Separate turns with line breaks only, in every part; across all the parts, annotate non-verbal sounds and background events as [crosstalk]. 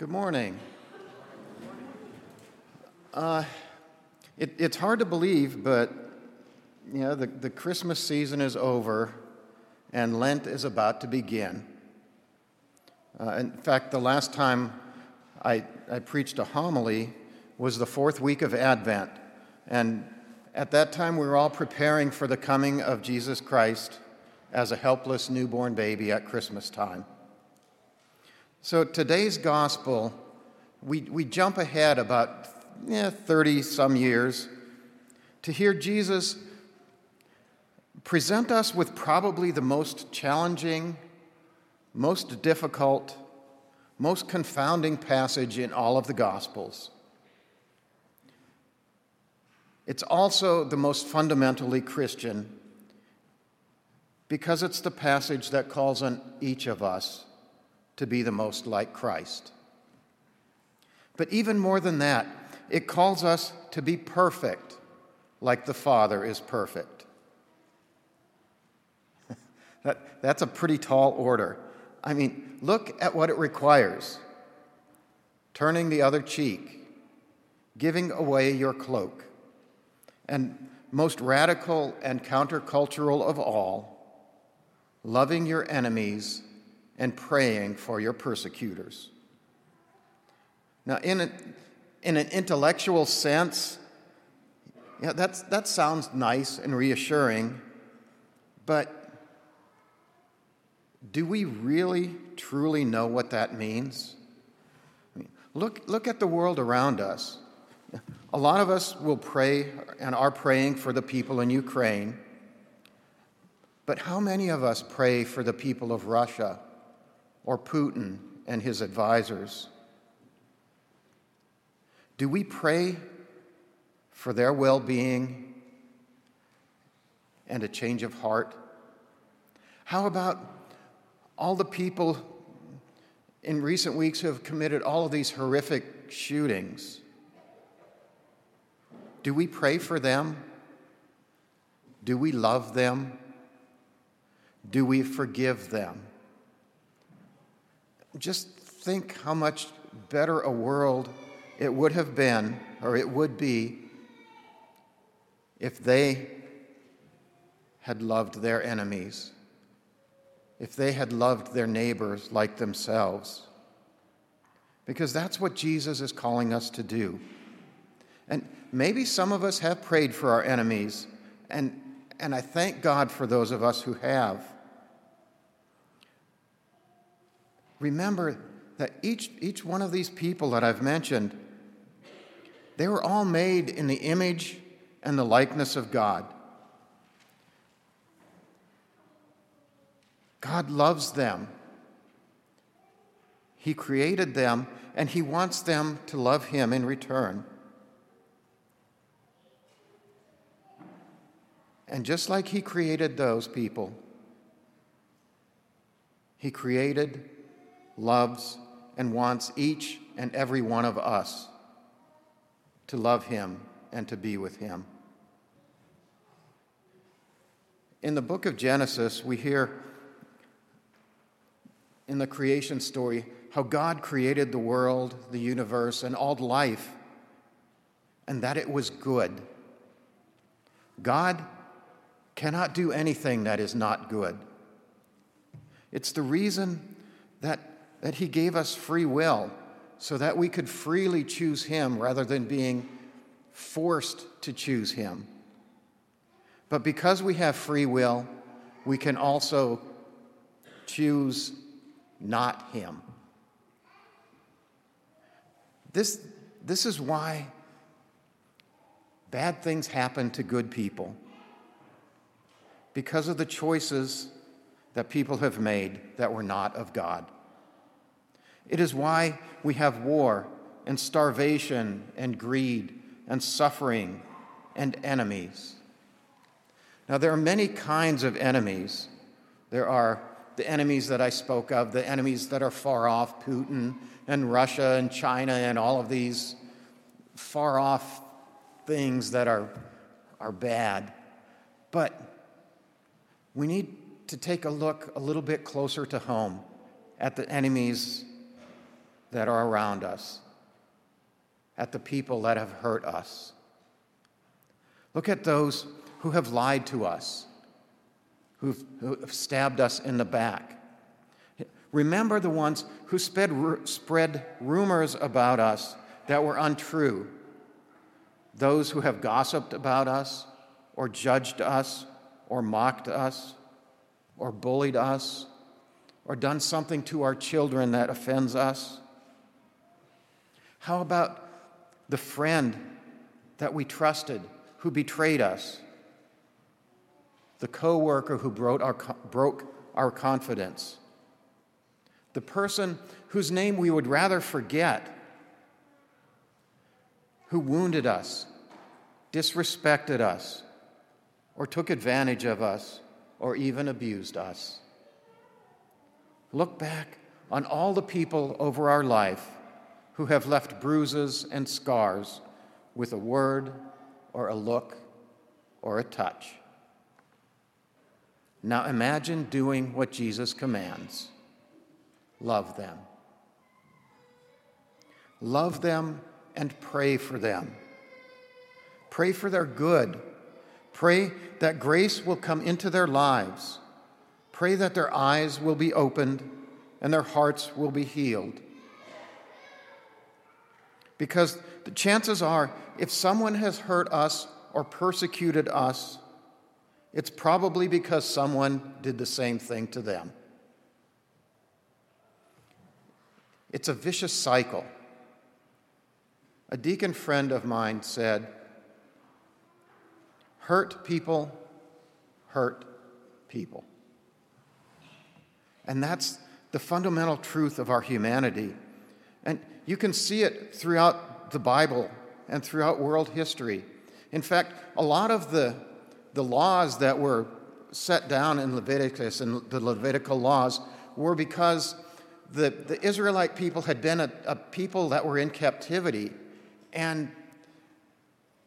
Good morning. Uh, it, it's hard to believe, but you know, the, the Christmas season is over and Lent is about to begin. Uh, in fact, the last time I, I preached a homily was the fourth week of Advent. And at that time, we were all preparing for the coming of Jesus Christ as a helpless newborn baby at Christmas time. So today's gospel, we, we jump ahead about 30 some years to hear Jesus present us with probably the most challenging, most difficult, most confounding passage in all of the Gospels. It's also the most fundamentally Christian because it's the passage that calls on each of us to be the most like Christ. But even more than that, it calls us to be perfect like the Father is perfect. [laughs] that, that's a pretty tall order. I mean, look at what it requires turning the other cheek, giving away your cloak, and most radical and countercultural of all, loving your enemies and praying for your persecutors. Now, in, a, in an intellectual sense, yeah, that's, that sounds nice and reassuring, but do we really, truly know what that means? I mean, look, look at the world around us. A lot of us will pray and are praying for the people in Ukraine, but how many of us pray for the people of Russia or Putin and his advisors? Do we pray for their well being and a change of heart? How about all the people in recent weeks who have committed all of these horrific shootings? Do we pray for them? Do we love them? Do we forgive them? Just think how much better a world it would have been, or it would be, if they had loved their enemies, if they had loved their neighbors like themselves. Because that's what Jesus is calling us to do. And maybe some of us have prayed for our enemies, and, and I thank God for those of us who have. Remember that each, each one of these people that I've mentioned, they were all made in the image and the likeness of God. God loves them. He created them, and He wants them to love Him in return. And just like He created those people, He created loves, and wants each and every one of us to love Him and to be with Him. In the book of Genesis, we hear in the creation story how God created the world, the universe, and all life, and that it was good. God cannot do anything that is not good. It's the reason that that He gave us free will so that we could freely choose Him rather than being forced to choose Him. But because we have free will, we can also choose not Him. This, this is why bad things happen to good people because of the choices that people have made that were not of God. It is why we have war and starvation and greed and suffering and enemies. Now, there are many kinds of enemies. There are the enemies that I spoke of, the enemies that are far off, Putin and Russia and China and all of these far off things that are, are bad. But we need to take a look a little bit closer to home at the enemies that are around us, at the people that have hurt us. Look at those who have lied to us, who've, who've stabbed us in the back. Remember the ones who spread, spread rumors about us that were untrue, those who have gossiped about us, or judged us, or mocked us, or bullied us, or done something to our children that offends us. How about the friend that we trusted who betrayed us? The coworker who broke our, broke our confidence? The person whose name we would rather forget? Who wounded us, disrespected us, or took advantage of us, or even abused us? Look back on all the people over our life who have left bruises and scars with a word or a look or a touch. Now imagine doing what Jesus commands love them. Love them and pray for them. Pray for their good. Pray that grace will come into their lives. Pray that their eyes will be opened and their hearts will be healed. Because the chances are, if someone has hurt us or persecuted us, it's probably because someone did the same thing to them. It's a vicious cycle. A deacon friend of mine said, Hurt people hurt people. And that's the fundamental truth of our humanity. And you can see it throughout the Bible and throughout world history. In fact, a lot of the, the laws that were set down in Leviticus and the Levitical laws were because the, the Israelite people had been a, a people that were in captivity, and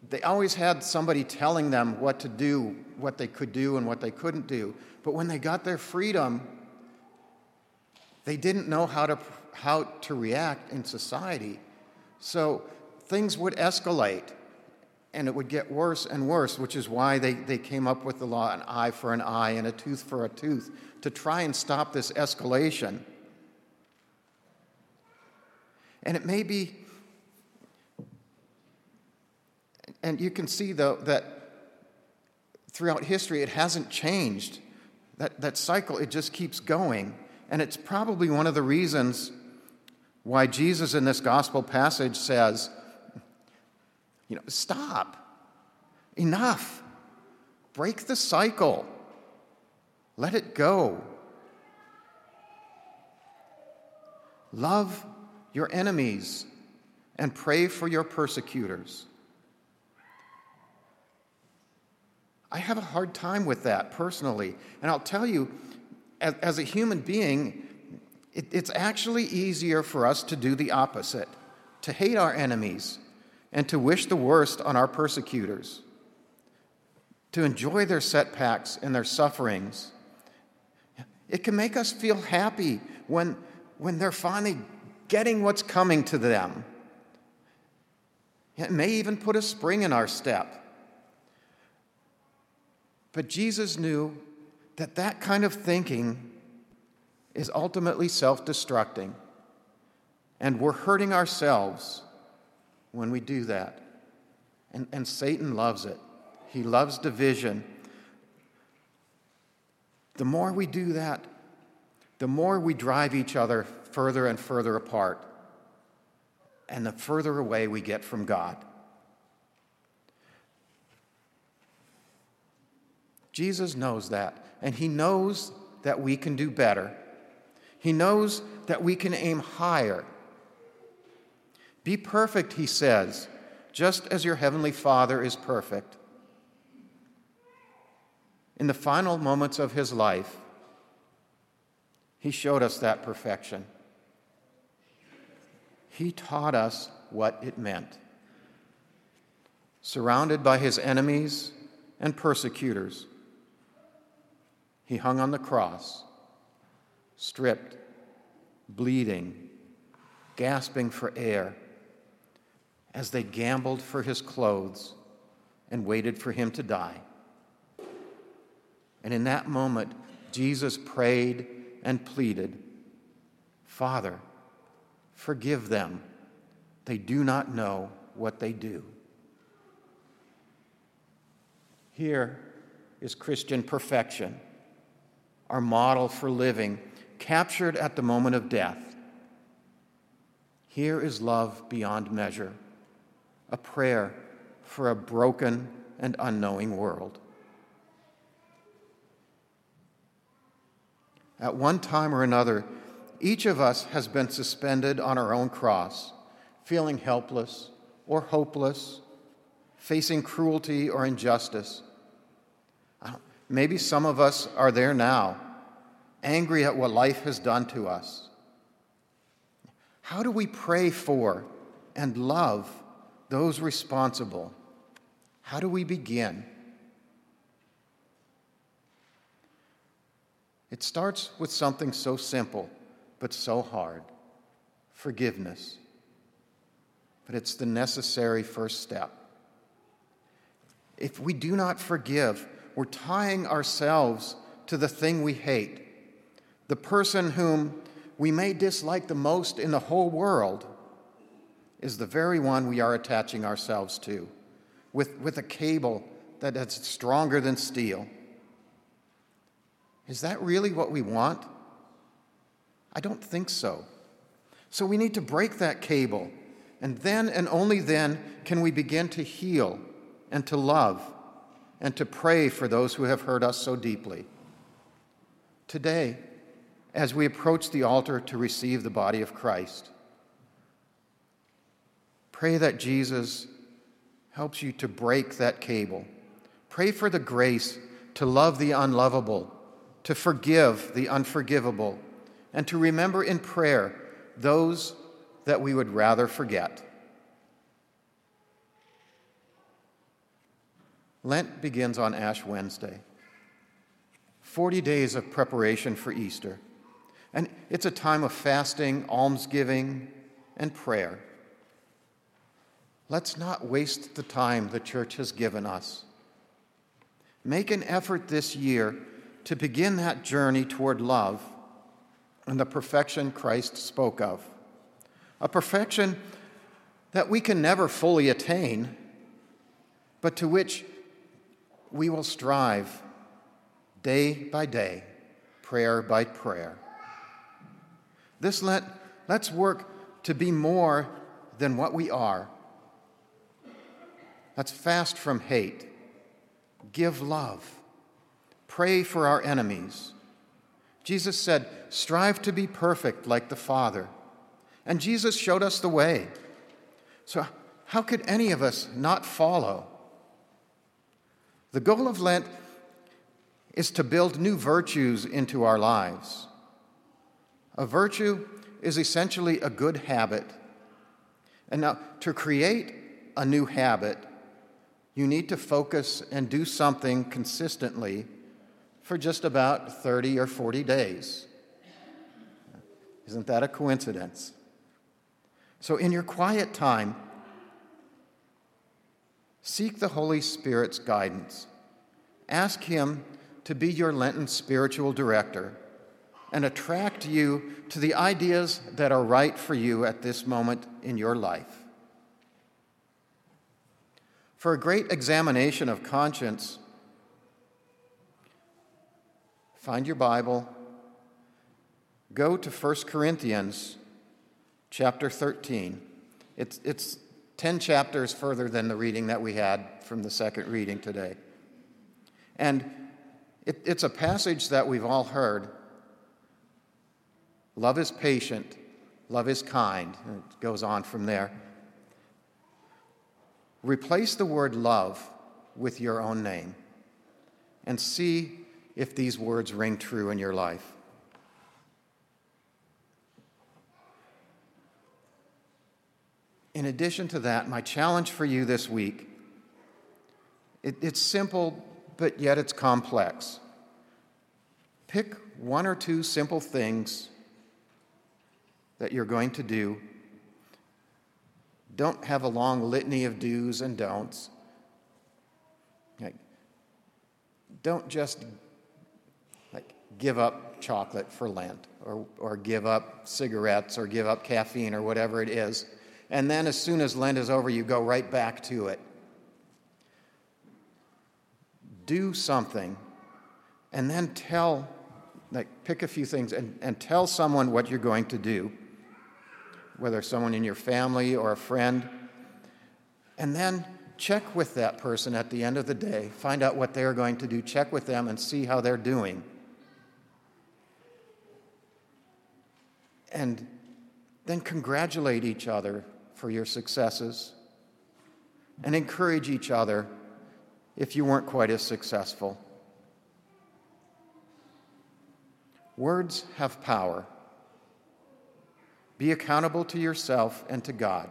they always had somebody telling them what to do, what they could do, and what they couldn't do. But when they got their freedom, they didn't know how to, how to react in society. So things would escalate and it would get worse and worse, which is why they, they came up with the law an eye for an eye and a tooth for a tooth to try and stop this escalation. And it may be, and you can see though that throughout history it hasn't changed. That, that cycle, it just keeps going. And it's probably one of the reasons why Jesus in this gospel passage says, you know, stop, enough, break the cycle, let it go. Love your enemies and pray for your persecutors. I have a hard time with that personally. And I'll tell you, as, as a human being, it, it's actually easier for us to do the opposite to hate our enemies and to wish the worst on our persecutors, to enjoy their setbacks and their sufferings. It can make us feel happy when, when they're finally getting what's coming to them. It may even put a spring in our step. But Jesus knew that that kind of thinking is ultimately self destructing. And we're hurting ourselves when we do that. And, and Satan loves it, he loves division. The more we do that, the more we drive each other further and further apart, and the further away we get from God. Jesus knows that, and He knows that we can do better. He knows that we can aim higher. Be perfect, He says, just as your Heavenly Father is perfect. In the final moments of His life, He showed us that perfection. He taught us what it meant. Surrounded by His enemies and persecutors, he hung on the cross, stripped, bleeding, gasping for air, as they gambled for his clothes and waited for him to die. And in that moment, Jesus prayed and pleaded, Father, forgive them. They do not know what they do. Here is Christian perfection, our model for living, captured at the moment of death. Here is love beyond measure, a prayer for a broken and unknowing world. At one time or another, each of us has been suspended on our own cross, feeling helpless or hopeless, facing cruelty or injustice. Maybe some of us are there now, angry at what life has done to us. How do we pray for and love those responsible? How do we begin? It starts with something so simple, but so hard forgiveness. But it's the necessary first step. If we do not forgive, we're tying ourselves to the thing we hate, the person whom we may dislike the most in the whole world is the very one we are attaching ourselves to with, with a cable that is stronger than steel. Is that really what we want? I don't think so. So we need to break that cable, and then and only then can we begin to heal and to love and to pray for those who have hurt us so deeply. Today, as we approach the altar to receive the body of Christ, pray that Jesus helps you to break that cable. Pray for the grace to love the unlovable, to forgive the unforgivable, and to remember in prayer those that we would rather forget. Lent begins on Ash Wednesday. 40 days of preparation for Easter. And it's a time of fasting, almsgiving, and prayer. Let's not waste the time the church has given us. Make an effort this year to begin that journey toward love and the perfection Christ spoke of. A perfection that we can never fully attain, but to which we will strive day by day, prayer by prayer. This let, let's work to be more than what we are. Let's fast from hate, give love, pray for our enemies. Jesus said, Strive to be perfect like the Father. And Jesus showed us the way. So, how could any of us not follow? The goal of Lent is to build new virtues into our lives. A virtue is essentially a good habit. And now, to create a new habit, you need to focus and do something consistently for just about 30 or 40 days. Isn't that a coincidence? So, in your quiet time, Seek the Holy Spirit's guidance. Ask Him to be your Lenten spiritual director and attract you to the ideas that are right for you at this moment in your life. For a great examination of conscience, find your Bible, go to 1 Corinthians chapter 13. It's, it's 10 chapters further than the reading that we had from the second reading today. And it, it's a passage that we've all heard. Love is patient, love is kind. It goes on from there. Replace the word love with your own name and see if these words ring true in your life. In addition to that, my challenge for you this week it, it's simple, but yet it's complex. Pick one or two simple things that you're going to do Don't have a long litany of do's and don'ts. Like, don't just like give up chocolate for Lent or, or give up cigarettes or give up caffeine or whatever it is. And then as soon as Lent is over, you go right back to it. Do something and then tell, like, pick a few things and, and tell someone what you're going to do, whether someone in your family or a friend. And then check with that person at the end of the day, find out what they're going to do, check with them, and see how they're doing. And then congratulate each other for your successes and encourage each other if you weren't quite as successful. Words have power. Be accountable to yourself and to God.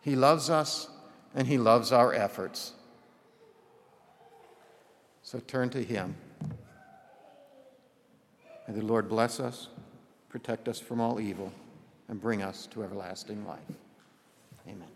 He loves us and He loves our efforts. So turn to Him. May the Lord bless us, protect us from all evil, and bring us to everlasting life. Amen.